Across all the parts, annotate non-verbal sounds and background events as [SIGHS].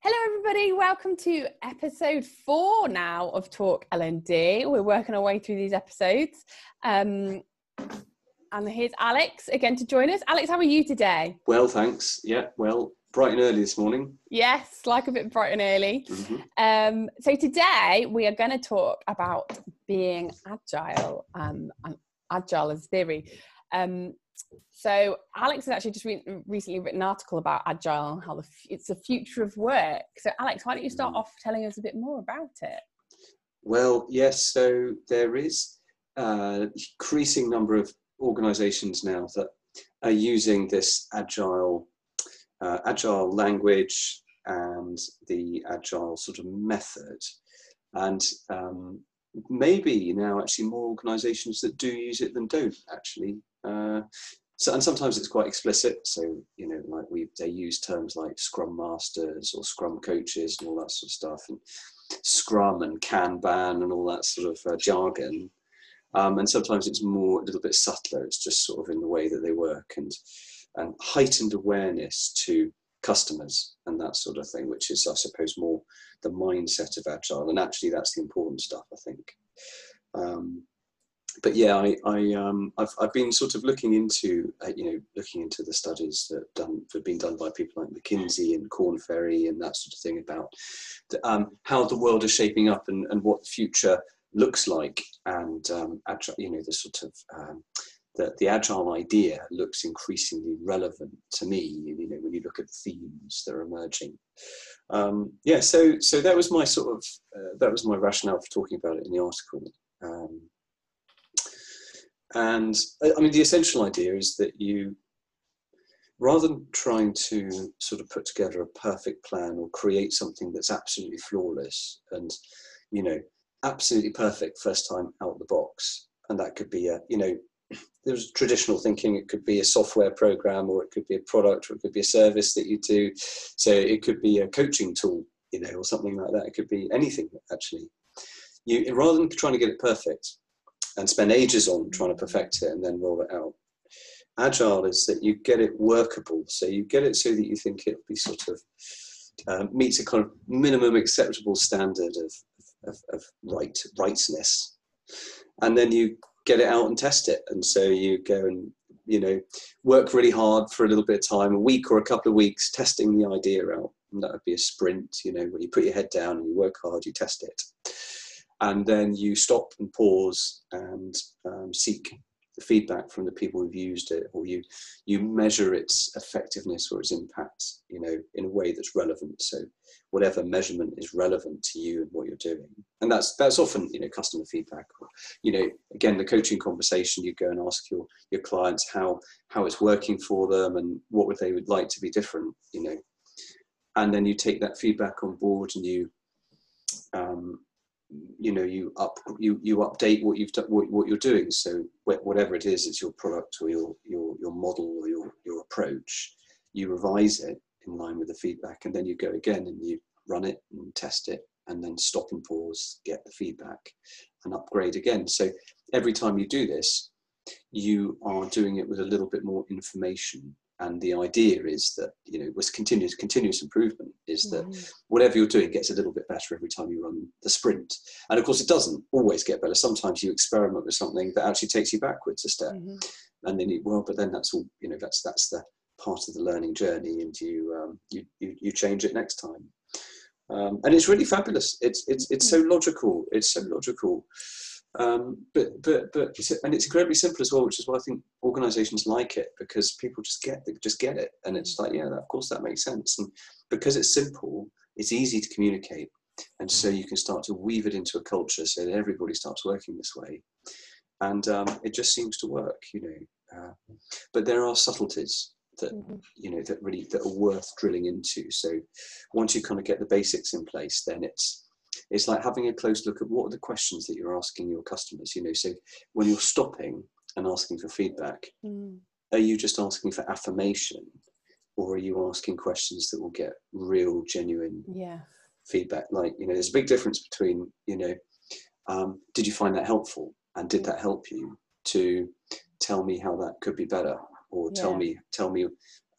Hello, everybody. Welcome to episode four now of Talk L&D. We're working our way through these episodes. Um, and here's Alex again to join us. Alex, how are you today? Well, thanks. Yeah, well, bright and early this morning. Yes, like a bit bright and early. Mm-hmm. Um, so today we are going to talk about being agile um, and agile as theory. Um, so Alex has actually just re- recently written an article about agile and how the f- it's the future of work. So Alex, why don't you start mm. off telling us a bit more about it? Well, yes. So there is an increasing number of organisations now that are using this agile uh, agile language and the agile sort of method, and um, maybe now actually more organisations that do use it than don't actually. Uh, so, and sometimes it's quite explicit. So, you know, like we, they use terms like Scrum Masters or Scrum Coaches and all that sort of stuff, and Scrum and Kanban and all that sort of uh, jargon. Um, and sometimes it's more a little bit subtler. It's just sort of in the way that they work and and heightened awareness to customers and that sort of thing, which is, I suppose, more the mindset of agile. And actually, that's the important stuff, I think. Um, but yeah, I, I um, I've, I've been sort of looking into uh, you know looking into the studies that done have been done by people like McKinsey and Korn Ferry and that sort of thing about the, um, how the world is shaping up and, and what the future looks like and um, you know the sort of um, the, the agile idea looks increasingly relevant to me you know when you look at themes that are emerging. Um, yeah so so that was my sort of uh, that was my rationale for talking about it in the article. Um, and I mean, the essential idea is that you, rather than trying to sort of put together a perfect plan or create something that's absolutely flawless and, you know, absolutely perfect first time out the box, and that could be a, you know, there's traditional thinking. It could be a software program or it could be a product or it could be a service that you do. So it could be a coaching tool you know or something like that. It could be anything actually. You rather than trying to get it perfect and spend ages on trying to perfect it and then roll it out. Agile is that you get it workable, so you get it so that you think it'll be sort of um, meets a kind of minimum acceptable standard of, of, of right rightness, and then you get it out and test it, and so you go and you know work really hard for a little bit of time, a week or a couple of weeks, testing the idea out. And that would be a sprint, you know, where you put your head down and you work hard, you test it and then you stop and pause and um, seek the feedback from the people who've used it or you you measure its effectiveness or its impact you know in a way that's relevant. So whatever measurement is relevant to you and what you're doing. And that's that's often you know customer feedback or you know again the coaching conversation you go and ask your your clients how how it's working for them and what would they would like to be different you know. And then you take that feedback on board and you um, you know you up you you update what you've done what, what you're doing. So whatever it is it's your product or your your your model or your your approach. You revise it in line with the feedback and then you go again and you run it and test it and then stop and pause get the feedback and upgrade again. So every time you do this you are doing it with a little bit more information and the idea is that you know was continuous continuous improvement is that mm. whatever you're doing gets a little bit better every time you run the sprint. And of course it doesn't always get better. Sometimes you experiment with something that actually takes you backwards a step. Mm-hmm. and then you well but then that's all you know that's that's the part of the learning journey and you um, you, you, you change it next time. Um, and it's really fabulous. It's it's it's so mm. logical. It's so logical um, but but but and it's incredibly simple as well, which is why I think organisations like it because people just get just get it, and it's like yeah, of course that makes sense, and because it's simple, it's easy to communicate, and so you can start to weave it into a culture so that everybody starts working this way, and um, it just seems to work, you know. Uh, but there are subtleties that mm-hmm. you know that really that are worth drilling into. So once you kind of get the basics in place, then it's it's like having a close look at what are the questions that you're asking your customers you know so when you're stopping and asking for feedback mm. are you just asking for affirmation or are you asking questions that will get real genuine yeah. feedback? Like you know there's a big difference between you know um, did you find that helpful and did that help you to tell me how that could be better or tell me tell me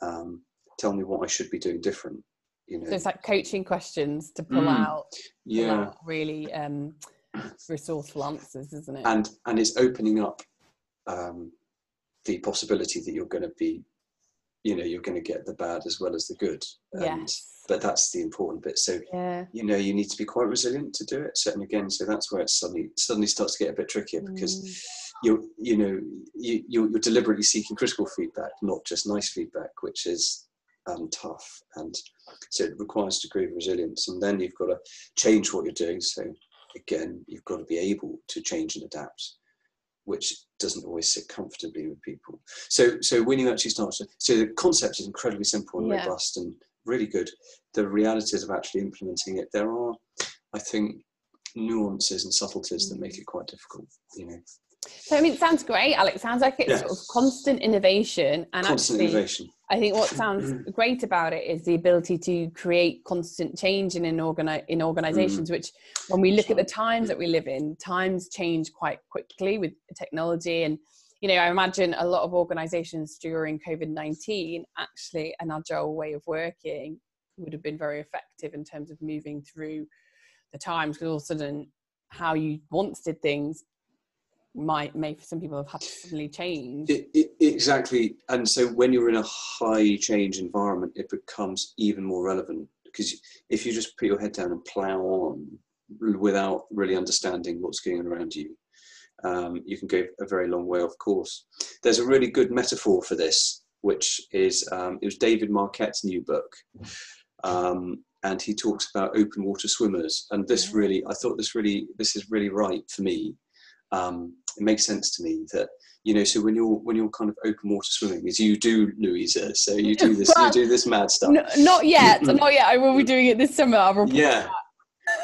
um, tell me what i should be doing different you know. so it's like coaching questions to pull Mm, out pull yeah. out really um resourceful answers isn't it? And and it's opening up um, the possibility that you're going to be you know you're going to get the bad as well as the good. And yes. but that's the important bit. So yeah. you know you need to be quite resilient to do it so and again. So that's where it suddenly suddenly starts to get a bit trickier because Mm. you're you know you, you're deliberately seeking critical feedback not just nice feedback which is um, tough. And so it requires a degree of resilience. And then you've got to change what you're doing. So again you've got to be able to change and adapt which doesn't always sit comfortably with people. So so when you actually start to so the concept is incredibly simple and Yeah. robust and really good. The realities of actually implementing it there are i think nuances and subtleties that make it quite difficult you know. So i mean it sounds great alex. Sounds like it's Yeah. sort of constant innovation and constant actually innovation I think what sounds [CLEARS THROAT] great about it is the ability to create constant change in an organi- in mm. organizations, which when we look at the times that we live in, times change quite quickly with technology. And, you know, I imagine a lot of organizations during COVID 19, actually, an agile way of working would have been very effective in terms of moving through the times because all of a sudden, how you once did things might may for some people have had to [SIGHS] suddenly change. it, it, exactly. And so when you're in a high change environment it becomes even more relevant. Because if you just put your head down and plow on without really understanding what's going on around you um, you can go a very long way off course. There's a really good metaphor for this which is um, it was david Marquet's new book um, and he talks about open water swimmers. And this really i thought this really this is really right for me. Um, it makes sense to me that you know so when you're when you're kind of open water swimming as you do louisa so you do this you do this mad stuff No, not [LAUGHS] yet, not yet. I will be doing it this summer. I'll report yeah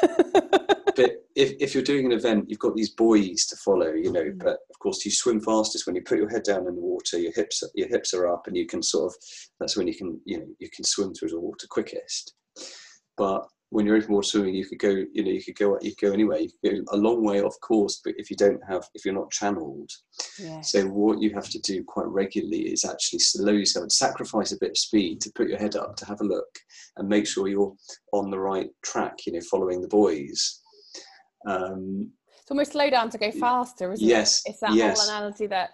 [LAUGHS] but if, if you're doing an event you've got these buoys to follow you know Mm. but of course you swim fastest when you put your head down in the water your hips your hips are up and you can sort of that's when you can you know you can swim through the water quickest but when you're open water swimming you could go you know you could go you could go anywhere you could go a long way off course but if you don't have if you're not channeled yeah. so what you have to do quite regularly is actually slow yourself and sacrifice a bit of speed to put your head up to have a look and make sure you're on the right track you know following the buoys um, It's almost slow down to go faster, isn't it? yes it? It's that yes whole analogy that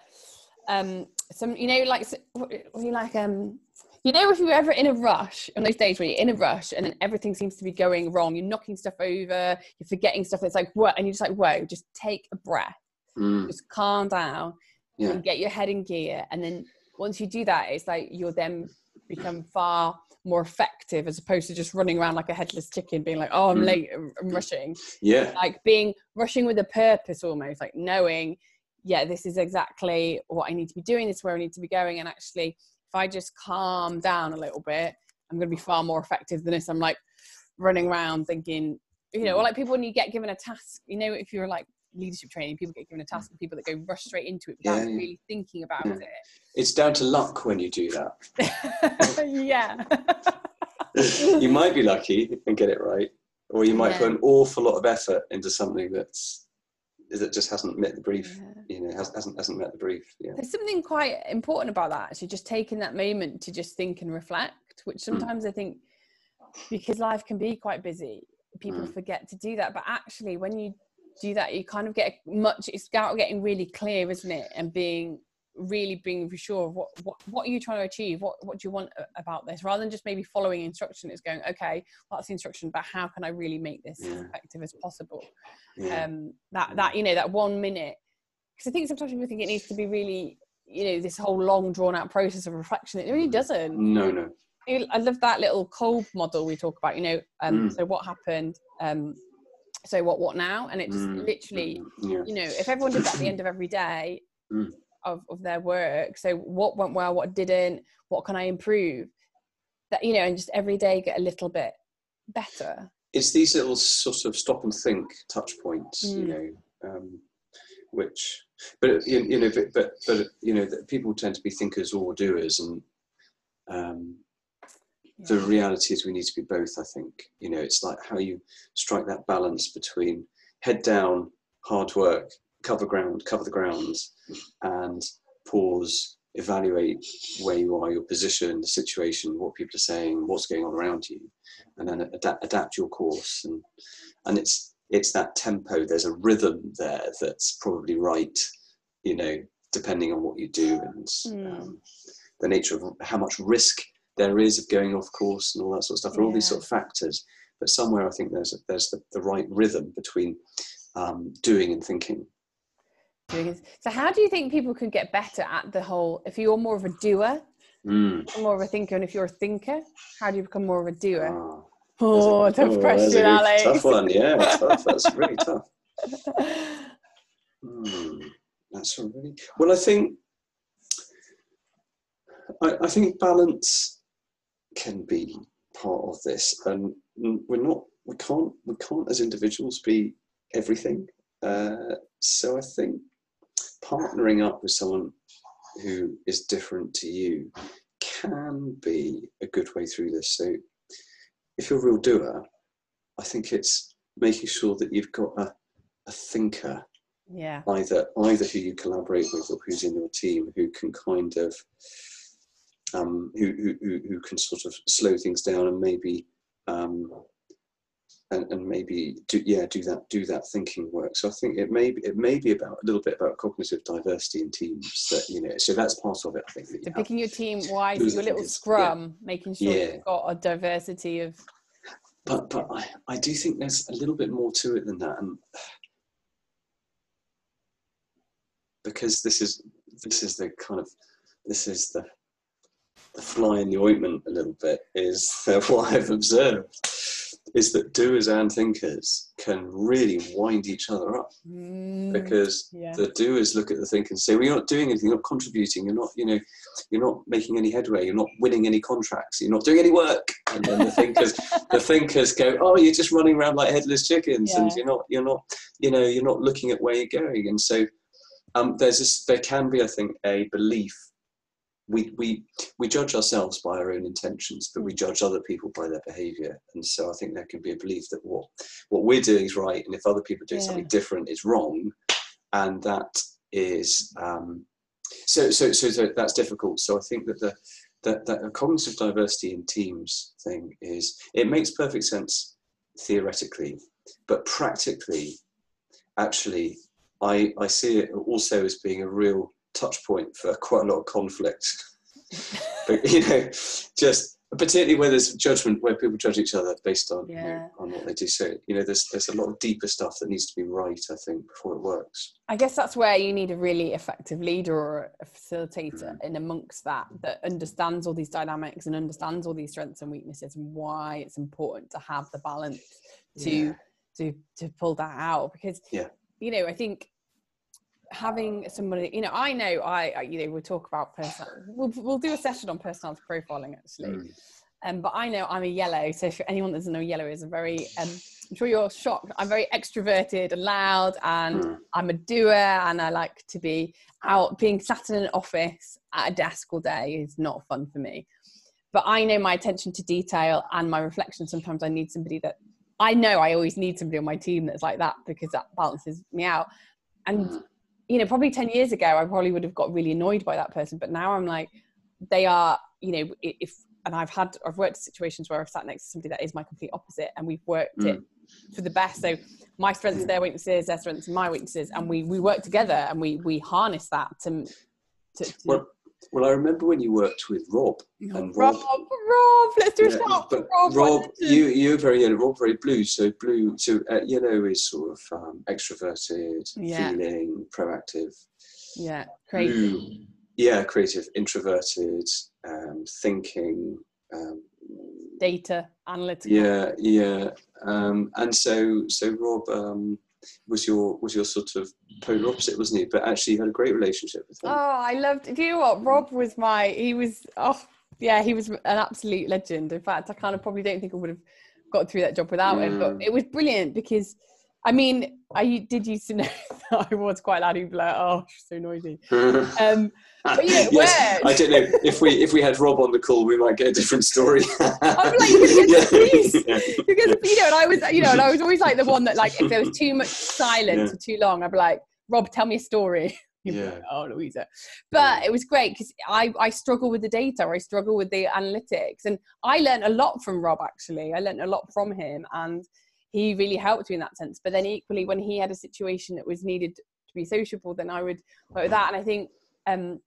um some you know like s- what what you like um you know if you're ever in a rush on those days where you're in a rush and then everything seems to be going wrong you're knocking stuff over you're forgetting stuff it's like what and you're just like whoa just take a breath. Mm, just calm down yeah. and get your head in gear. And then once you do that it's like you'll then become far more effective as opposed to just running around like a headless chicken being like oh i'm Mm. late i'm I'm rushing. Yeah. Like being rushing with a purpose almost like knowing yeah this is exactly what i need to be doing this is where i need to be going. And actually if i just calm down a little bit i'm going to be far more effective than if i'm like running around thinking you know or mm. like people when you get given a task you know if you're like leadership training people get given a task and people that go rush straight into it without Yeah, yeah. really thinking about Yeah. it. It's down to luck when you do that. [LAUGHS] Yeah. [LAUGHS] You might be lucky and get it right or you might put an awful lot of effort into something that's that just hasn't met the brief Yeah. you know has, hasn't hasn't met the brief yeah There's something quite important about that, actually, just taking that moment to just think and reflect, which sometimes I think because life can be quite busy, people Mm. forget to do that. But actually, when you do that, you kind of get much, it's about getting really clear, isn't it? And being really being sure of what, what, what are you trying to achieve? What, what do you want about this? Rather than just maybe following instruction, it's going, okay, well, that's the instruction, but how can I really make this as effective as possible? yeah. Um that that you know that one minute because i think sometimes people think it needs to be really you know this whole long drawn out process of reflection. It really doesn't. No no. I love that little Kolb model we talk about you know um Mm. so what happened um so what what now? And it just Mm, literally mm, yeah. you know if everyone did that at the end of every day Mm. Of, of their work. So what went well what didn't what can i improve? That you know and just every day get a little bit better. It's these little sort of stop and think touch points you Mm. know um, which but you, you know but, but but you know that people tend to be thinkers or doers and um, the reality is we need to be both i think. You know it's like how you strike that balance between head down hard work cover ground cover the ground and pause evaluate where you are, your position, the situation, what people are saying, what's going on around you, and then adapt, adapt your course. And and it's it's that tempo. There's a rhythm there that's probably right, you know, depending on what you do and mm. um, the nature of how much risk there is of going off course and all that sort of stuff. Yeah. All these sort of factors. But somewhere I think there's a, there's the, the right rhythm between um, doing and thinking. So, how do you think people could get better at the whole? If you're more of a doer, mm. more of a thinker, and if you're a thinker, how do you become more of a doer? Oh, oh a, tough oh, question, Alex. Tough one, yeah, [LAUGHS] tough. That's really tough. [LAUGHS] Hmm, that's really well. I think I, I think balance can be part of this, and we're not. We can't. We can't as individuals be everything. Uh, so I think partnering up with someone who is different to you can be a good way through this. So if you're a real doer, I think it's making sure that you've got a, a thinker. Yeah. Either either who you collaborate with or who's in your team who can kind of um, who, who, who can sort of slow things down and maybe um, and, and maybe do yeah do that do that thinking work so i think it may be it may be about a little bit about cognitive diversity in teams that you know so that's part of it i think so picking your team wise your little scrum yeah. making sure yeah. you've got a diversity of but but I, I do think there's a little bit more to it than that and because this is this is the kind of this is the the fly in the ointment a little bit is [LAUGHS] what I've observed is that doers and thinkers can really wind each other up mm, because yeah. the doers look at the thinkers and say, "Well, you're not doing anything. You're not contributing. You're not, you know, you're not making any headway. You're not winning any contracts. You're not doing any work." And then the [LAUGHS] thinkers, the thinkers go, "Oh, you're just running around like headless chickens, yeah. and you're not, you're not, you know, you're not looking at where you're going." And so, um, there's this, there can be, I think, a belief we, we, we judge ourselves by our own intentions, but we judge other people by their behavior. And so I think there can be a belief that what, what we're doing is right, and if other people are doing yeah. something different, it's wrong. And that is, um, so, so, so, so, that's difficult. So I think that the, that, that a cognitive diversity in teams thing is, it makes perfect sense theoretically, but practically, actually, I, I see it also as being a real touch point for quite a lot of conflict. [LAUGHS] but you know, just particularly where there's judgment, where people judge each other based on yeah. you know, on what they do. So you know, there's there's a lot of deeper stuff that needs to be right, I think, before it works. I guess that's where you need a really effective leader or a facilitator mm. in amongst that that understands all these dynamics and understands all these strengths and weaknesses and why it's important to have the balance to yeah. to to pull that out because yeah. you know I think having somebody, you know, I know I, you know, we'll talk about personal, we'll, we'll do a session on personality profiling actually. Mm. Um, but I know I'm a yellow. So for anyone that doesn't know, yellow is a very, um, I'm sure you're shocked. I'm very extroverted and loud and mm. I'm a doer and I like to be out being sat in an office at a desk all day is not fun for me. But I know my attention to detail and my reflection. Sometimes I need somebody that I know I always need somebody on my team that's like that because that balances me out. And mm you know, probably 10 years ago, I probably would have got really annoyed by that person. But now I'm like, they are, you know, if, and I've had, I've worked situations where I've sat next to somebody that is my complete opposite and we've worked mm. it for the best. So my strengths, their weaknesses, their strengths, my weaknesses. And we, we work together and we, we harness that to, to, to well, well, I remember when you worked with Rob. And Rob, Rob, Rob let's do a yeah, But Rob, Rob you you're very yellow. Rob very blue. So blue. So uh, yellow is sort of um, extroverted, yeah. feeling, proactive. Yeah, creative. Blue, yeah, creative, introverted, um, thinking. Um, Data, analytical. Yeah, yeah. Um, and so so Rob um, was your was your sort of polar opposite, wasn't he? But actually, you had a great relationship with him. Oh, I loved. Do you know what? Rob was my. He was. Oh, yeah, he was an absolute legend. In fact, I kind of probably don't think I would have got through that job without mm. him. But it was brilliant because, I mean, I did used to know [LAUGHS] that I was quite loud. Be like, "Oh, so noisy." [LAUGHS] um, but, you know, yes, I don't know if we if we had Rob on the call, we might get a different story. I'm like, [LAUGHS] you're gonna get the police. Because you know, and I was, you know, and I was always like the one that, like, if there was too much silence yeah. for too long, I'd be like, Rob, tell me a story. [LAUGHS] yeah. Like, oh, Louisa. But it was great because I, I struggle with the data, I struggle with the analytics. And I learned a lot from Rob, actually. I learned a lot from him. And he really helped me in that sense. But then equally, when he had a situation that was needed to be sociable, then I would work with that. And I think, um,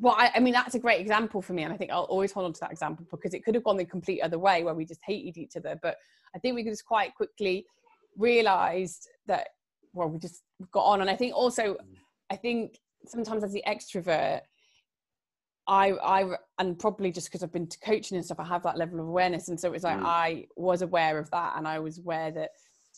well, I, I, mean, that's a great example for me. And I think I'll always hold on to that example because it could have gone the complete other way where we just hated each other. But I think we just quite quickly realized that, well, we just got on. And I think also, I think sometimes as the extrovert, I, I, and probably just because I've been to coaching and stuff, I have that level of awareness. And so it's like mm. I was aware of that, and I was aware that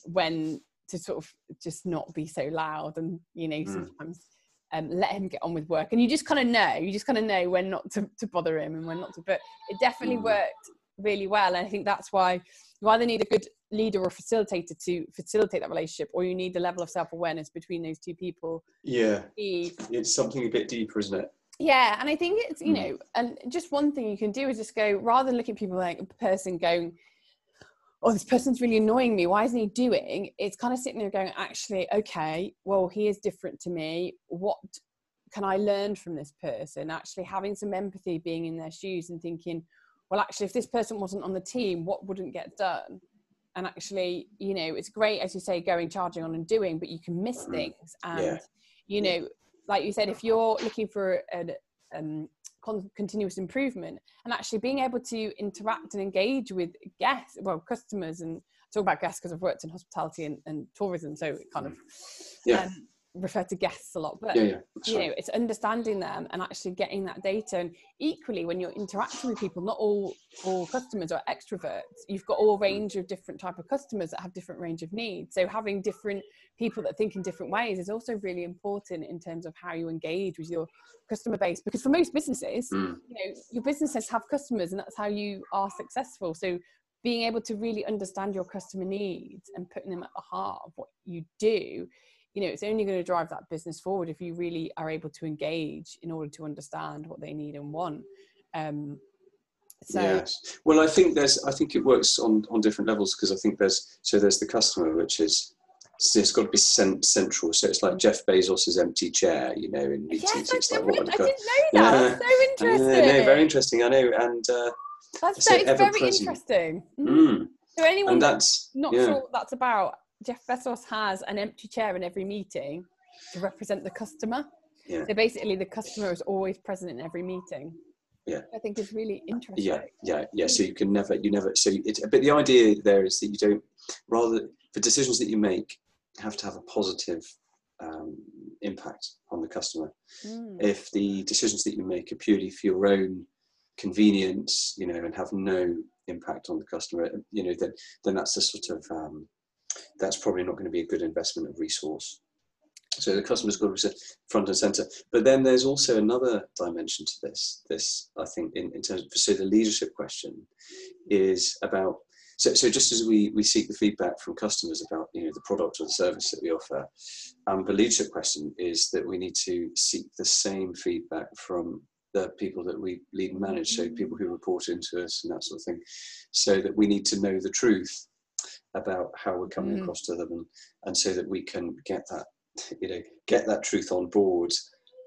when to sort of just not be so loud, and you know, mm. sometimes um, let him get on with work. And you just kind of know, you just kind of know when not to, to bother him and when not to. But it definitely mm. worked really well, and I think that's why you either need a good leader or facilitator to facilitate that relationship, or you need the level of self awareness between those two people. Yeah, it's something a bit deeper, isn't it? yeah and i think it's you hmm. know and just one thing you can do is just go rather than looking at people like a person going oh this person's really annoying me. Why isn't he doing? It's kind of sitting there going actually okay well he is different to me. What can i learn from this person? Actually having some empathy being in their shoes and thinking well actually if this person wasn't on the team what wouldn't get done? And actually you know it's great as you say going charging on and doing but you can miss hmm. things. And yeah. you know like you said, if you're looking for an, um, con- continuous improvement and actually being able to interact and engage with guests, well, customers, and talk about guests because I've worked in hospitality and, and tourism, so it kind of yeah. Um, refer to guests a lot but yeah, yeah, you know it's understanding them and actually getting that data. And equally when you're interacting with people not all all customers are extroverts. You've got all range of different type of customers that have different range of needs. So having different people that think in different ways is also really important in terms of how you engage with your customer base. Because for most businesses mm. you know your businesses have customers and that's how you are successful. So being able to really understand your customer needs and putting them at the heart of what you do you know it's only going to drive that business forward if you really are able to engage in order to understand what they need and want um so yes well i think there's i think it works on on different levels because i think there's so there's the customer which is it's got to be cent- central. So it's like Jeff Bezos's empty chair, you know, in meetings. Yes, it's like, what I didn't know that. Yeah. so interesting. no, very interesting. I know, and uh, that's so, very interesting. Mm. Mm. So anyone that's not yeah. sure what that's about, Jeff Bezos has an empty chair in every meeting to represent the customer. Yeah. So basically, the customer is always present in every meeting. Yeah. I think is really interesting. Yeah, yeah, yeah. So you can never, you never. So it, but the idea there is that you don't. Rather, for decisions that you make, have to have a positive um, impact on the customer. Mm. If the decisions that you make are purely for your own convenience, you know, and have no impact on the customer, you know, then then that's a sort of um, that's probably not going to be a good investment of resource. So the customer's got to be front and center. But then there's also another dimension to this. This I think in, in terms of so the leadership question is about so, so just as we, we seek the feedback from customers about you know the product or the service that we offer, um, the leadership question is that we need to seek the same feedback from the people that we lead and manage, so people who report into us and that sort of thing, so that we need to know the truth about how we're coming mm. across to them, and, and so that we can get that you know get that truth on board,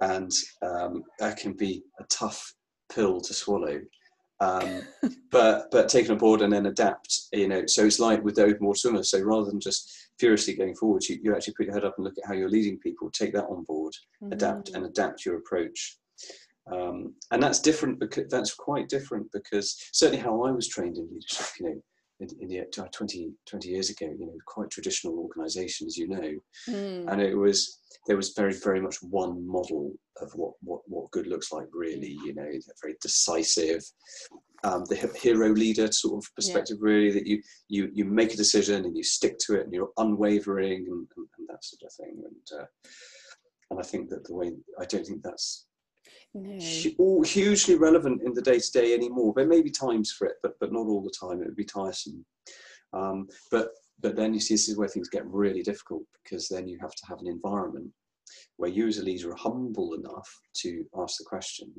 and um, that can be a tough pill to swallow um, [LAUGHS] but but taken on board and then adapt. You know, so it's like with the open water swimmer. So rather than just furiously going forward, you, you actually put your head up and look at how you're leading people. Take that on board, mm-hmm. adapt and adapt your approach. Um, and that's different because that's quite different because certainly how I was trained in leadership, you know, in, in the uh, 20, 20 years ago, you know, quite traditional organisations, you know, mm. and it was there was very very much one model of what what what good looks like really, you know, very decisive, um, the hero leader sort of perspective yeah. really that you you you make a decision and you stick to it and you're unwavering and, and, and that sort of thing and uh, and I think that the way I don't think that's no. all hugely relevant in the day to day anymore. There may be times for it, but but not all the time. It would be tiresome. Um, but but then you see this is where things get really difficult because then you have to have an environment where you as a leader are humble enough to ask the question,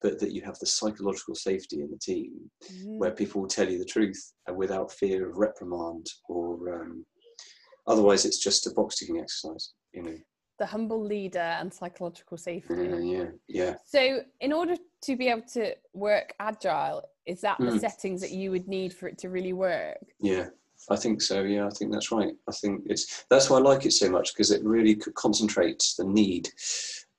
but that you have the psychological safety in the team mm. where people will tell you the truth and without fear of reprimand or um, otherwise it's just a box ticking exercise. You know. The humble leader and psychological safety. Yeah, yeah, yeah. So, in order to be able to work agile, is that the Mm. settings that you would need for it to really work? Yeah, I think so. Yeah, I think that's right. I think it's that's why I like it so much because it really concentrates the need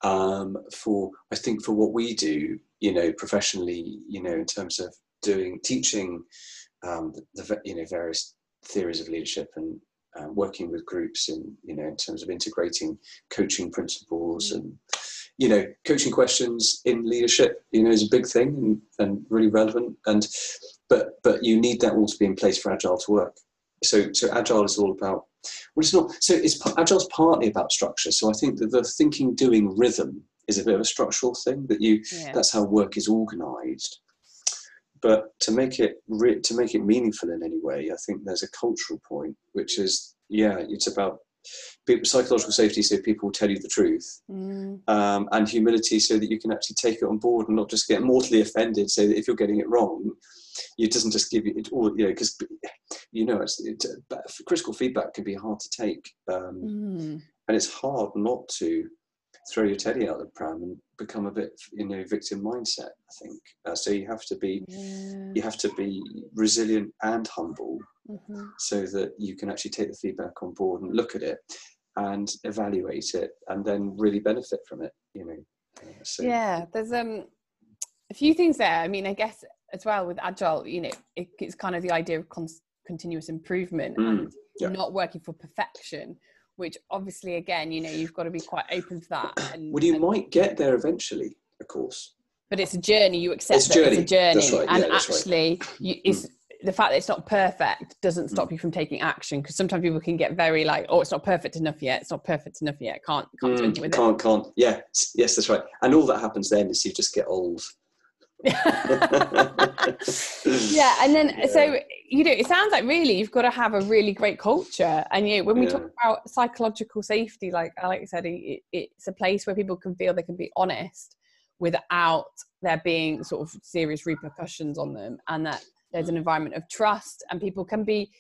um, for I think for what we do, you know, professionally, you know, in terms of doing teaching um, the, the you know various theories of leadership and um, working with groups in you know in terms of integrating coaching principles and you know coaching questions in leadership you know is a big thing and, and really relevant. And but but you need that all to be in place for agile to work. So so agile is all about well it's not so it's agile's partly about structure. So i think that the thinking doing rhythm is a bit of a structural thing that you Yeah. that's how work is organized but to make it re- to make it meaningful in any way i think there's a cultural point which is yeah it's about people, psychological safety so people tell you the truth Mm, um, and humility so that you can actually take it on board and not just get mortally offended so that if you're getting it wrong it doesn't just give you it all you know because you know it's it, critical feedback can be hard to take um, mm, and it's hard not to throw your teddy out the pram and become a bit you know victim mindset i think uh, so you have to be yeah. you have to be resilient and humble mhm. so that you can actually take the feedback on board and look at it and evaluate it and then really benefit from it you know Uh, so Yeah, there's um a few things there. I mean, I guess as well with agile, you know, it, it's kind of the idea of con- continuous improvement Mm, and yeah. not working for perfection. Which obviously, again, you know, you've got to be quite open to that. And, well you and- might get there eventually of course but it's a journey. You accept It's a that it's a journey. journey, That's right. and Yeah, that's right. actually, you, it's the fact that it's not perfect doesn't stop you from taking action. Because sometimes people can get very like, "Oh, it's not perfect enough yet. It's not perfect enough yet. Can't can't do Mm, anything with can't can't yeah yes that's right and all that happens then is you just get old it." Yeah, and then Yeah. so you know, it sounds like really you've got to have a really great culture. And you know, when we talk about psychological safety, like alex said, it, it's a place where people can feel they can be honest without there being sort of serious repercussions on them, and that there's an mm. environment of trust, and people can be.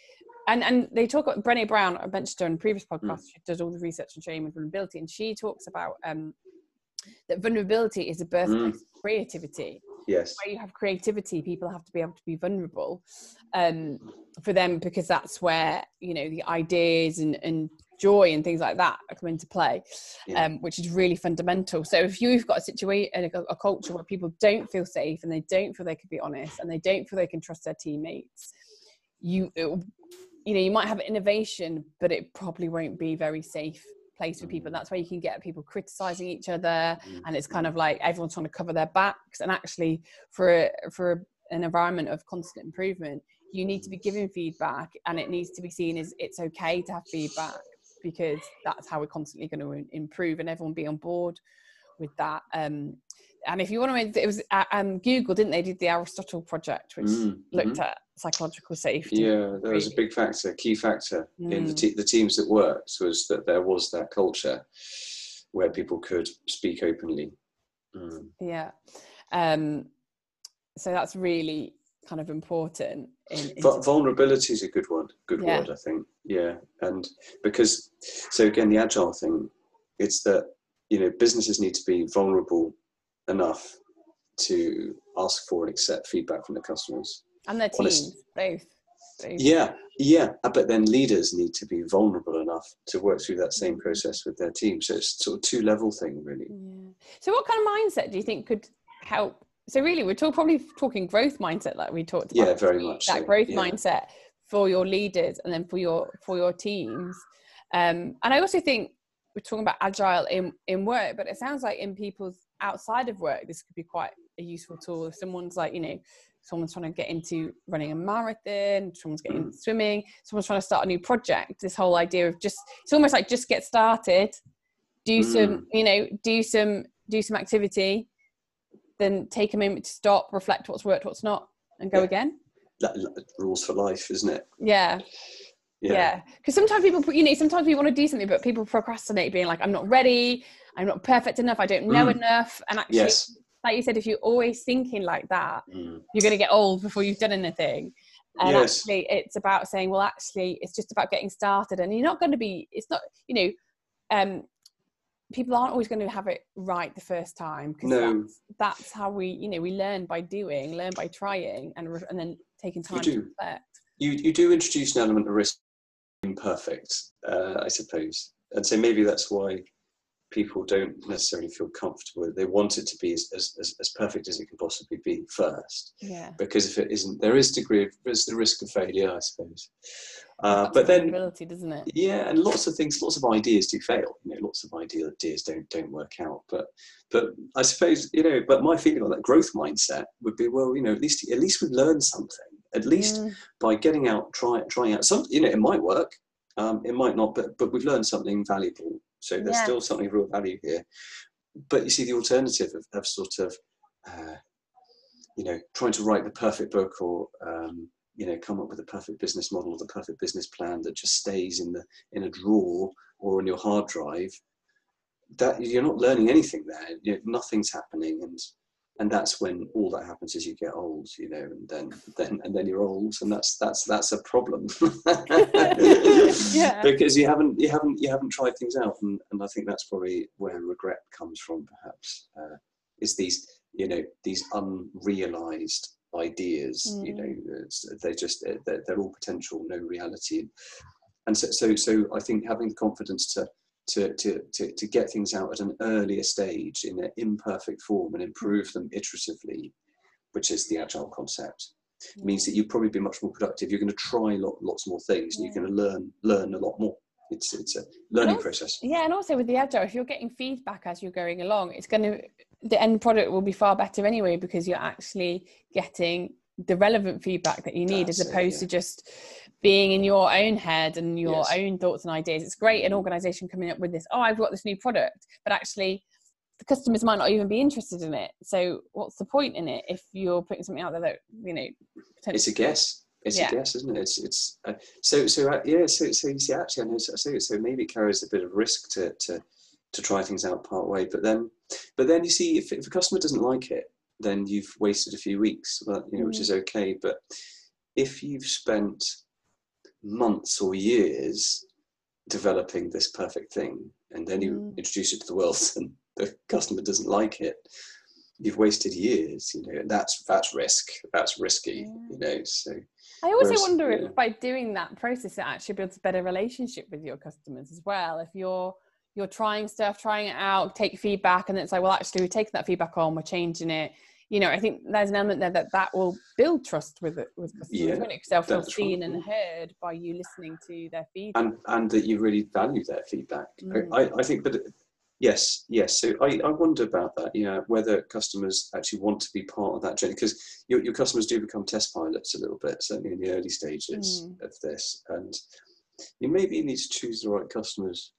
And, and they talk about Brené Brown, I mentioned her in a previous mm. podcast. She does all the research on shame and vulnerability, and she talks about um, that vulnerability is a birthplace mm. of creativity yes where you have creativity, people have to be able to be vulnerable um, for them because that's where you know the ideas and, and joy and things like that come into play, Yeah. um, which is really fundamental. So if you've got a situation, a, a culture where people don't feel safe and they don't feel they can be honest and they don't feel they can trust their teammates, you it you know you might have innovation, but it probably won't be very safe place for people. And that's where you can get people criticizing each other Mm. and it's kind of like everyone's trying to cover their backs and actually for for an environment of constant improvement you need to be giving feedback and it needs to be seen as it's okay to have feedback because that's how we're constantly going to improve and everyone be on board with that um and if you want to it was um google didn't they did the aristotle project which Mm, looked mhm. at psychological safety Yeah, there was a big factor, key factor in the, Mm. te- the teams that worked was that there was that culture where people could speak openly. Mm. yeah um so that's really kind of important in, in Vul- vulnerability is a good one, good Yeah. word, I think. Yeah, and because so again, the agile thing, it's that you know businesses need to be vulnerable enough to ask for and accept feedback from the customers. and their honest- teams both, both. Yeah, yeah, uh, but then leaders need to be vulnerable enough to work through that same Mm. process with their team. So it's sort of two level thing, really. Yeah. So, what kind of mindset do you think could help? So, really, we're talk, probably talking growth mindset, like we talked about. Yeah, very much That so, growth yeah. mindset for your leaders, and then for your for your teams. Um, and I also think we're talking about agile in in work, but it sounds like in people's outside of work, this could be quite a useful tool. If someone's like, you know, someone's trying to get into running a marathon, someone's getting into swimming, someone's trying to start a new project. This whole idea of just it's almost like just get started, do Mm. some, you know, do some do some activity, then take a moment to stop, reflect what's worked, what's not, and go Yeah. again. That, that rules for life, isn't it? Yeah, yeah. Because sometimes people, you know, sometimes we want to do something, but people procrastinate, being like, "I'm not ready, I'm not perfect enough, I don't know Mm. enough." And actually, Yes. like you said, if you're always thinking like that, Mm. you're going to get old before you've done anything. And Yes. actually, it's about saying, well, actually, it's just about getting started, and you're not going to be. It's not, you know, um, people aren't always going to have it right the first time because No. that's, that's how we you know we learn by doing learn by trying and re- and then taking time to do. reflect you you do introduce an element of risk imperfect uh, i suppose and so maybe that's why people don't necessarily feel comfortable. They want it to be as, as, as- perfect as it can possibly be first. Yeah. Because if it isn't there is degree of there's the risk of failure i suppose. Uh, but then doesn't it? Yeah and lots of things lots of ideas do fail. You know lots of ideas don't don't work out. But but i suppose you know but my feeling on that growth mindset would be well you know at least at least we've learned something. At least Mm, by getting out try trying out some you know it might work um, it might not but but we've learned something valuable so there's Yeah. still something of real value here but you see the alternative of, of sort of uh, you know trying to write the perfect book or um, you know come up with a perfect business model or the perfect business plan that just stays in the in a drawer or on your hard drive that you're not learning anything there you know, nothing's happening and and that's when all that happens is you get old you know and then then and then you're old and that's that's that's a problem [LAUGHS] Yeah. [LAUGHS] because you haven't you haven't you haven't tried things out and, and i think that's probably where regret comes from perhaps uh, is these you know these unrealized ideas you Mm. know it's, they just they're, they're all potential no reality and so so so i think having the confidence to to, to, to, to get things out at an earlier stage in an imperfect form and improve them iteratively, which is the agile concept, means that you'll probably be much more productive. You're going to try lot, lots more things and you're going to learn learn a lot more. It's it's a learning also- process. yeah and also with the agile if you're getting feedback as you're going along it's going to the end product will be far better anyway because you're actually getting the relevant feedback that you need as That's it, opposed yeah. to just being in your own head and your Yes. own thoughts and ideas it's great an Mhm. organization coming up with this oh i've got this new product but actually the customers might not even be interested in it so what's the point in it if you're putting something out there that you know It's a guess. It's Yeah. a guess, isn't it? It's it's uh, so so uh, yeah. So so you see, actually, I know. So, so maybe it carries a bit of risk to to to try things out part way, but then but then you see if if a customer doesn't like it, then you've wasted a few weeks, well, you know, which Mhm. is okay. But if you've spent months or years developing this perfect thing, and then you Mm. introduce it to the world, [LAUGHS] and the customer doesn't like it, you've wasted years. You know, and that's that's risk. That's risky. Yeah. You know, so. I also Whereas- wonder yeah. if by doing that process, it actually builds a better relationship with your customers as well. If you're you're trying stuff, trying it out, take feedback, and it's like, well, actually, we're taking that feedback on, we're changing it. You know, I think there's an element there that that will build trust with it with customers, Yeah, won't it? Because they'll feel seen and heard by you listening to their feedback. and and that you really value their feedback. Mm. I, I think, but yes, yes. So I, I wonder about that. You know, whether customers actually want to be part of that journey because your, your customers do become test pilots a little bit, certainly in the early stages Mm. of this, and you maybe need to choose the right customers.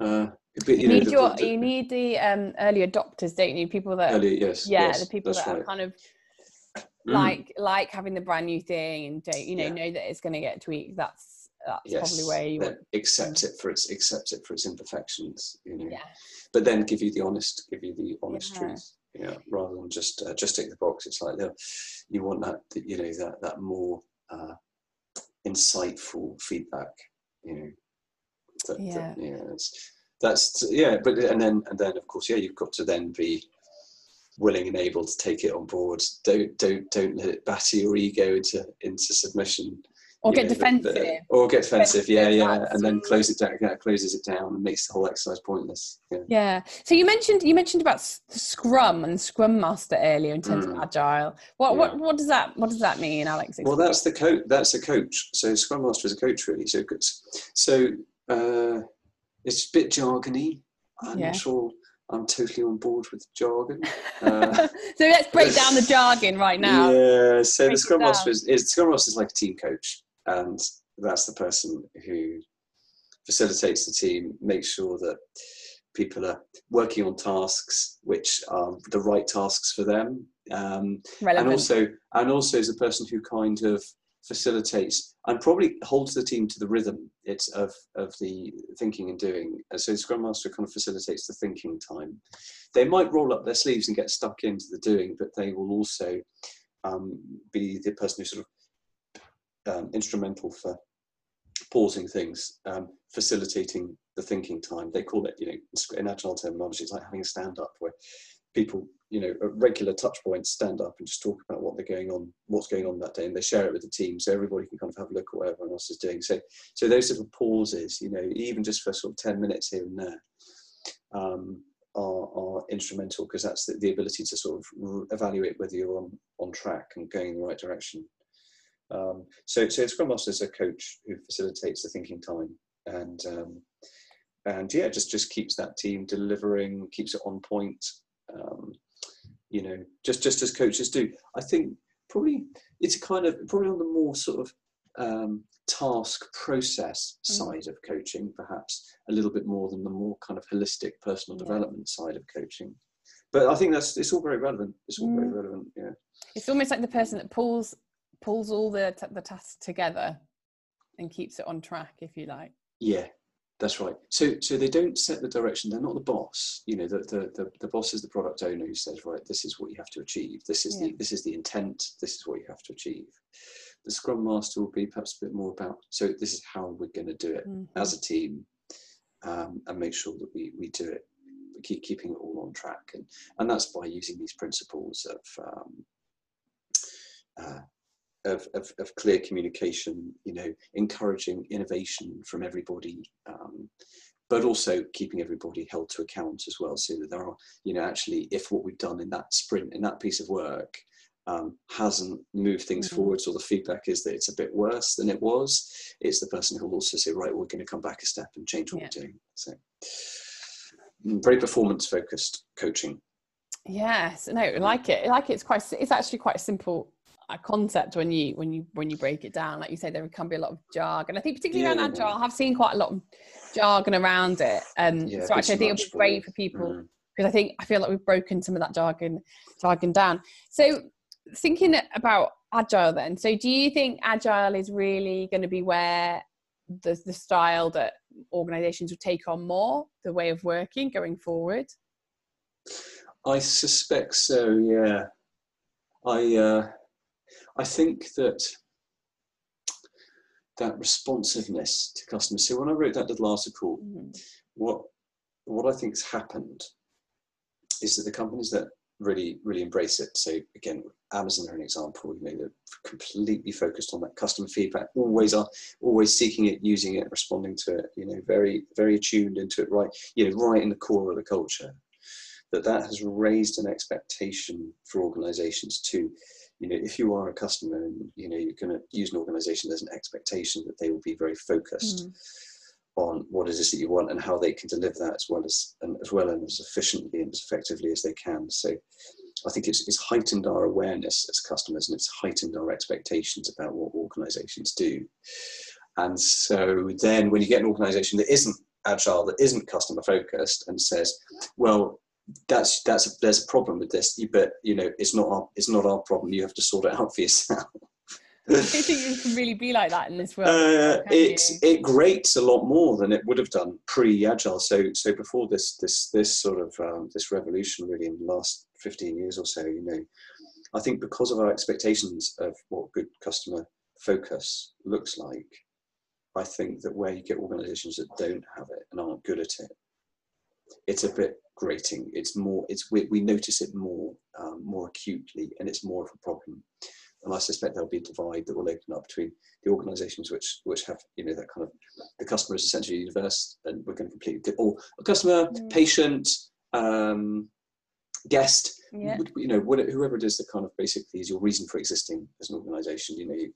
Uh, but, You, know, need the- your the- you need the um, early adopters, don't you? People that early, yes, yeah, yes, the people that are kind of Mm. like like having the brand new thing and don't you know Yeah. know that it's going to get tweaked. That's that's yes, probably where you then want. accept it for its accept it for its imperfections. You know, Yeah. but then give you the honest, give you the honest Yeah. truth. Yeah, rather than just uh, just tick the box. It's like no, you want that, that, you know, that that more uh, insightful feedback. You know, that, that- Yeah. yeah, it's, that's yeah. But and then and then of course, yeah, you've got to then be willing and able to take it on board. Don't don't don't let it batter your ego into into submission Or you get know, defensive. the- or get defensive, yeah, Defensive, yeah, and then close it down, yeah, closes it down and makes the whole exercise pointless. Yeah. Yeah. So you mentioned you mentioned about Scrum and Scrum Master earlier in terms Mm. of agile. What Yeah. what what does that what does that mean, Alex? Well, that's the coach. That's a coach. So Scrum Master is a coach, really. So good. So uh, it's a bit jargony. I'm Yeah. not sure I'm totally on board with jargon. [LAUGHS] Uh, so let's break down the jargon right now. Yeah. So Break the Scrum Master is, is Scrum Master is like a team coach, and that's the person who facilitates the team, makes sure that people are working on tasks which are the right tasks for them, um, and also and also is a person who kind of facilitates and probably holds the team to the rhythm it's of of the thinking and doing and so scrum master kind of facilitates the thinking time they might roll up their sleeves and get stuck into the doing but they will also um, be the person who sort of um, instrumental for pausing things, um, facilitating the thinking time. They call it, you know, in agile terminology, it's like having a stand up where people, you know, at regular touch points stand up and just talk about what they're going on, what's going on that day, and they share it with the team so everybody can kind of have a look at what everyone else is doing. So, so those sort of pauses, you know, even just for sort of 10 minutes here and there, um, are, are instrumental because that's the, the, ability to sort of evaluate whether you're on, on track and going in the right direction. Um, so, so Scrum Master is a coach who facilitates the thinking time and um, and yeah, just just keeps that team delivering, keeps it on point. Um, you know, just just as coaches do. I think probably it's kind of probably on the more sort of um, task process mm. side of coaching, perhaps a little bit more than the more kind of holistic personal yeah. development side of coaching. But I think that's it's all very relevant. It's all mm. very relevant. Yeah. It's almost like the person that pulls pulls all the t- the tasks together and keeps it on track, if you like. Yeah, that's right. So, so they don't set the direction. They're not the boss. You know, the, the, the, the, boss is the product owner who says, right, this is what you have to achieve. This is yeah. the this is the intent. This is what you have to achieve. The Scrum Master will be perhaps a bit more about. So, this is how we're going to do it mm-hmm. as a team, um, and make sure that we we do it, we keep keeping it all on track, and and that's by using these principles of um, uh, of, of, of, clear communication, you know, encouraging innovation from everybody, um, but also keeping everybody held to account as well, so that there are, you know, actually, if what we've done in that sprint, in that piece of work, um, hasn't moved things mm-hmm. forward, or the feedback is that it's a bit worse than it was, it's the person who will also say, right, we're going to come back a step and change what yeah. we're doing. So, mm, very performance focused coaching. Yes, no, like it. Like it. it's quite. It's actually quite simple a concept when you when you when you break it down. Like you say there can be a lot of jargon. I think particularly yeah, around agile i've seen quite a lot of jargon around it. Um yeah, so actually i think it'll be great for people because mm. i think i feel like we've broken some of that jargon jargon down. So thinking about agile then so do you think agile is really going to be where the, the style that organizations will take on more the way of working going forward? I suspect so yeah. I uh I think that that responsiveness to customers. So when I wrote that little article, mm-hmm. what what I think has happened is that the companies that really really embrace it. So again, Amazon are an example. You know, they're completely focused on that customer feedback. Always are always seeking it, using it, responding to it. You know, very very attuned into it. Right, you know, right in the core of the culture. That that has raised an expectation for organisations to you know, if you are a customer and you know you're going to use an organization, there's an expectation that they will be very focused mm. on what it is that you want and how they can deliver that as well as and as well and as efficiently and as effectively as they can. So I think it's, it's heightened our awareness as customers and it's heightened our expectations about what organizations do. And so then when you get an organization that isn't agile, that isn't customer focused and says, well, that's that's there's a problem with this but you know it's not our it's not our problem you have to sort it out for yourself I don't think it can really be like that in this world. Uh, it it grates a lot more than it would have done pre-agile. So so before this this this sort of um, this revolution really in the last fifteen years or so, you know, I think because of our expectations of what good customer focus looks like, I think that where you get organisations that don't have it and aren't good at it, it's a bit grating. It's more, it's we, we notice it more, um, more acutely, and it's more of a problem. And I suspect there'll be a divide that will open up between the organisations which which have you know that kind of the customer is essentially universe, and we're going to completely or a customer, mm. patient, um, guest, yeah. you know, whoever it is that kind of basically is your reason for existing as an organisation. You know, you,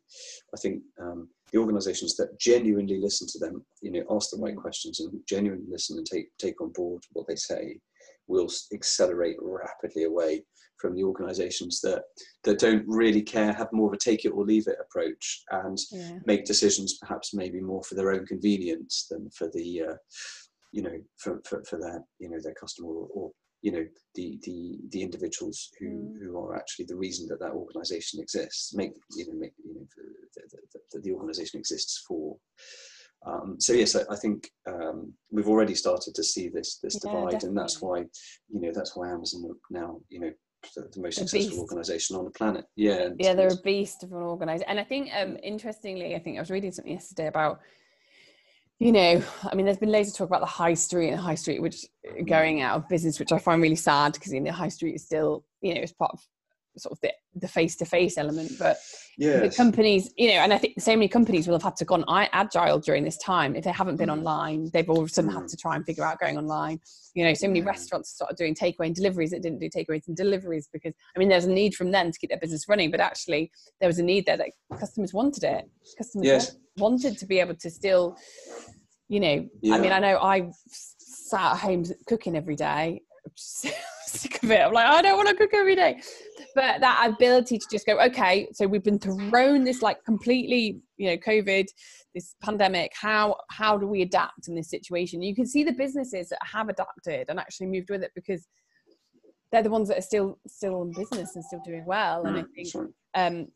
I think um, the organisations that genuinely listen to them, you know, ask the right questions and genuinely listen and take take on board what they say, will accelerate rapidly away from the organizations that that don't really care have more of a take it or leave it approach and yeah. make decisions perhaps maybe more for their own convenience than for the uh, you know for, for, for their you know their customer or, or you know the the the individuals who mm. who are actually the reason that that organization exists make you know make you know the, the, the, the organization exists for um, so yes, I, I think um, we've already started to see this this yeah, divide, definitely. and that's why you know that's why Amazon now you know the, the most successful organization on the planet. Yeah, yeah, they're a beast of an organization, and I think um, interestingly, I think I was reading something yesterday about you know, I mean, there's been loads of talk about the high street and high street, which going out of business, which I find really sad because you know, the high street is still, you know, it's part of sort of the, the face-to-face element but yes. the companies you know and i think so many companies will have had to gone agile during this time if they haven't been mm. online they've all of a sudden mm. had to try and figure out going online you know so many mm. restaurants started doing takeaway and deliveries that didn't do takeaways and deliveries because i mean there's a need from them to keep their business running but actually there was a need there that customers wanted it customers yes. wanted to be able to still you know yeah. i mean i know i sat at home cooking every day [LAUGHS] sick of it. I'm like, I don't want to cook every day. But that ability to just go, okay, so we've been thrown this like completely, you know, COVID, this pandemic. How how do we adapt in this situation? You can see the businesses that have adapted and actually moved with it because they're the ones that are still still in business and still doing well. And I mm, think um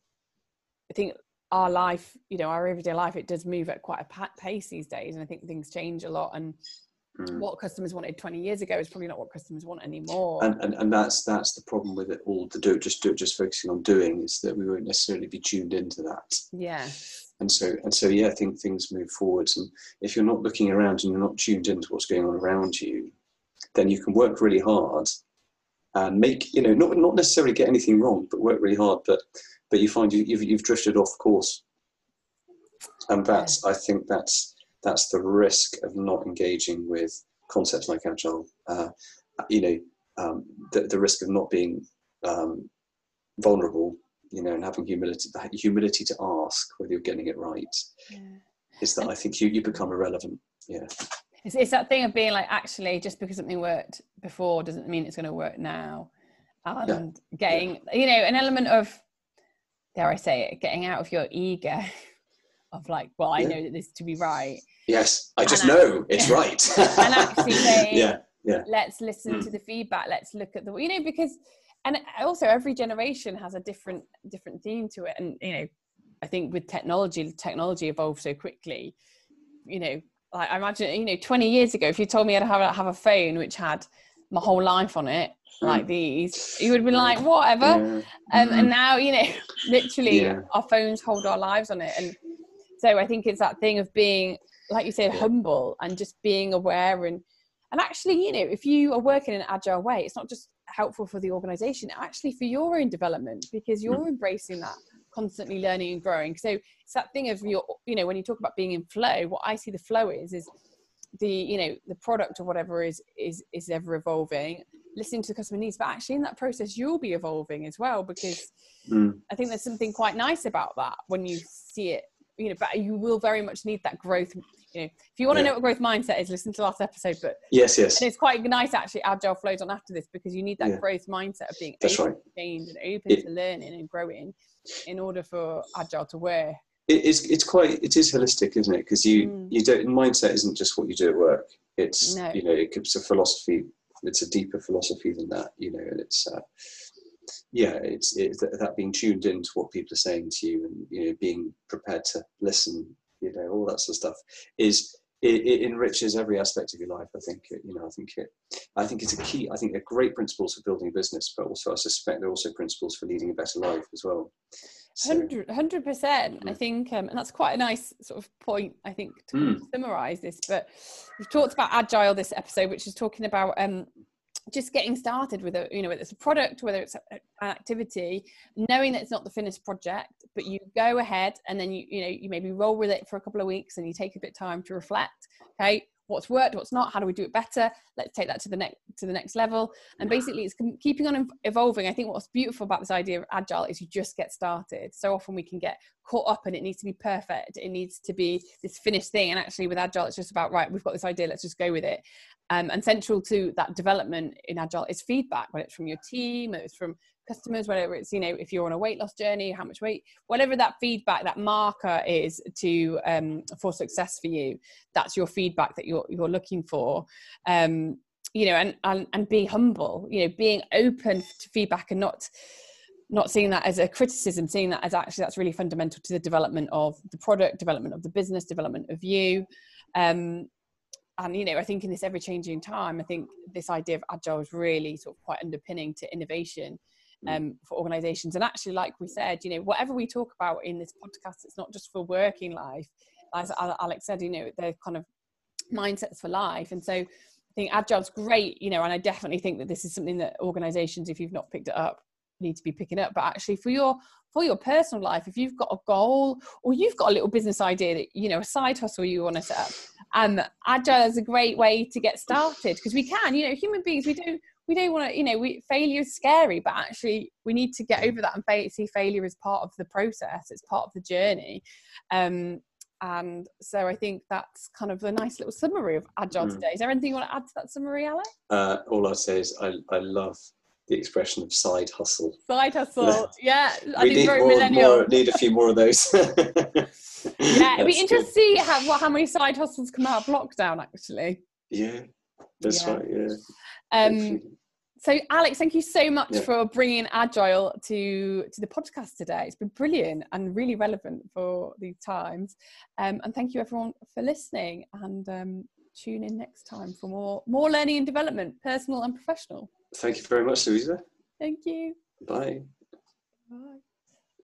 I think our life, you know, our everyday life, it does move at quite a pace these days. And I think things change a lot. And Mm. What customers wanted 20 years ago is probably not what customers want anymore. And, and, and that's that's the problem with it all. To do it, just do it, just focusing on doing is that we won't necessarily be tuned into that. Yeah. And so and so yeah, I think things move forwards. And if you're not looking around and you're not tuned into what's going on around you, then you can work really hard and make you know not not necessarily get anything wrong, but work really hard. But but you find you you've, you've drifted off course. And that's I think that's that's the risk of not engaging with concepts like agile. Uh, you know, um, the, the risk of not being um, vulnerable, you know, and having humility, the humility to ask whether you're getting it right, yeah. is that I think you, you become irrelevant. Yeah. It's, it's that thing of being like, actually, just because something worked before doesn't mean it's going to work now. And yeah. getting, yeah. you know, an element of, dare I say it, getting out of your ego of like, well, I yeah. know that this to be right. Yes, I just and know actually, [LAUGHS] it's right. and actually [LAUGHS] saying, yeah, yeah. let's listen mm. to the feedback. Let's look at the, you know, because, and also every generation has a different different theme to it. And you know, I think with technology, technology evolves so quickly. You know, like I imagine, you know, 20 years ago, if you told me I'd have a, have a phone which had my whole life on it, like mm. these, you would be like, whatever. Yeah. Um, and mm-hmm. now, you know, [LAUGHS] literally yeah. our phones hold our lives on it. And so I think it's that thing of being, like you said, humble and just being aware and and actually, you know, if you are working in an agile way, it's not just helpful for the organization, actually for your own development because you're mm. embracing that constantly learning and growing. So it's that thing of your, you know, when you talk about being in flow, what I see the flow is is the, you know, the product or whatever is is is ever evolving listening to the customer needs but actually in that process you'll be evolving as well because mm. i think there's something quite nice about that when you see it you know, but you will very much need that growth. You know, if you want to yeah. know what growth mindset is, listen to last episode. But yes, yes, and it's quite nice actually. Agile flows on after this because you need that yeah. growth mindset of being That's open right. to change and open it, to learning and growing in order for agile to work. It is. It's quite. It is holistic, isn't it? Because you mm. you don't. Mindset isn't just what you do at work. It's no. you know, it's a philosophy. It's a deeper philosophy than that. You know, and it's. Uh, yeah, it's, it's that being tuned into what people are saying to you and you know being prepared to listen, you know, all that sort of stuff is it, it, enriches every aspect of your life. I think you know. I think it. I think it's a key. I think they're great principles for building a business, but also I suspect they're also principles for leading a better life as well. Hundred percent. I think, um, and that's quite a nice sort of point. I think to mm. summarize this. But we've talked about agile this episode, which is talking about um, just getting started with a you know whether it's a product whether it's an activity knowing that it's not the finished project but you go ahead and then you you know you maybe roll with it for a couple of weeks and you take a bit of time to reflect okay what's worked what's not how do we do it better? Let's take that to the next to the next level. And basically it's keeping on evolving. I think what's beautiful about this idea of agile is you just get started. So often we can get caught up and it needs to be perfect. It needs to be this finished thing. And actually with agile it's just about right we've got this idea let's just go with it. Um, and central to that development in agile is feedback whether it's from your team whether it's from customers whether it's you know if you're on a weight loss journey how much weight whatever that feedback that marker is to um, for success for you that's your feedback that you're you're looking for um, you know and, and and be humble you know being open to feedback and not not seeing that as a criticism seeing that as actually that's really fundamental to the development of the product development of the business development of you um, and you know i think in this ever changing time i think this idea of agile is really sort of quite underpinning to innovation. Um, for organizations and actually like we said you know whatever we talk about in this podcast it's not just for working life as alex said you know they're kind of mindsets for life. And so I think Agile's great, you know, and I definitely think that this is something that organizations, if you've not picked it up, need to be picking up. But actually for your for your personal life, if you've got a goal or you've got a little business idea that, you know, a side hustle you want to set up, um, Agile is a great way to get started because we can, you know, human beings, we don't we don't want to, you know, we, failure is scary, but actually we need to get over that and see failure as part of the process. It's part of the journey. Um, and so I think that's kind of a nice little summary of Agile mm. today. Is there anything you want to add to that summary, Alex? Uh, all I'll say is I, I love the expression of side hustle. Side hustle, [LAUGHS] yeah. I we need, more, more, need a few more of those. [LAUGHS] yeah, it'd be interesting to see how, what, how many side hustles come out of lockdown, actually. Yeah, that's yeah. right, yeah. Um, so alex thank you so much yeah. for bringing agile to to the podcast today. It's been brilliant and really relevant for these times. Um, and thank you everyone for listening. And um, tune in next time for more more learning and development personal and professional. Thank you very much louisa. Thank you. Bye. Bye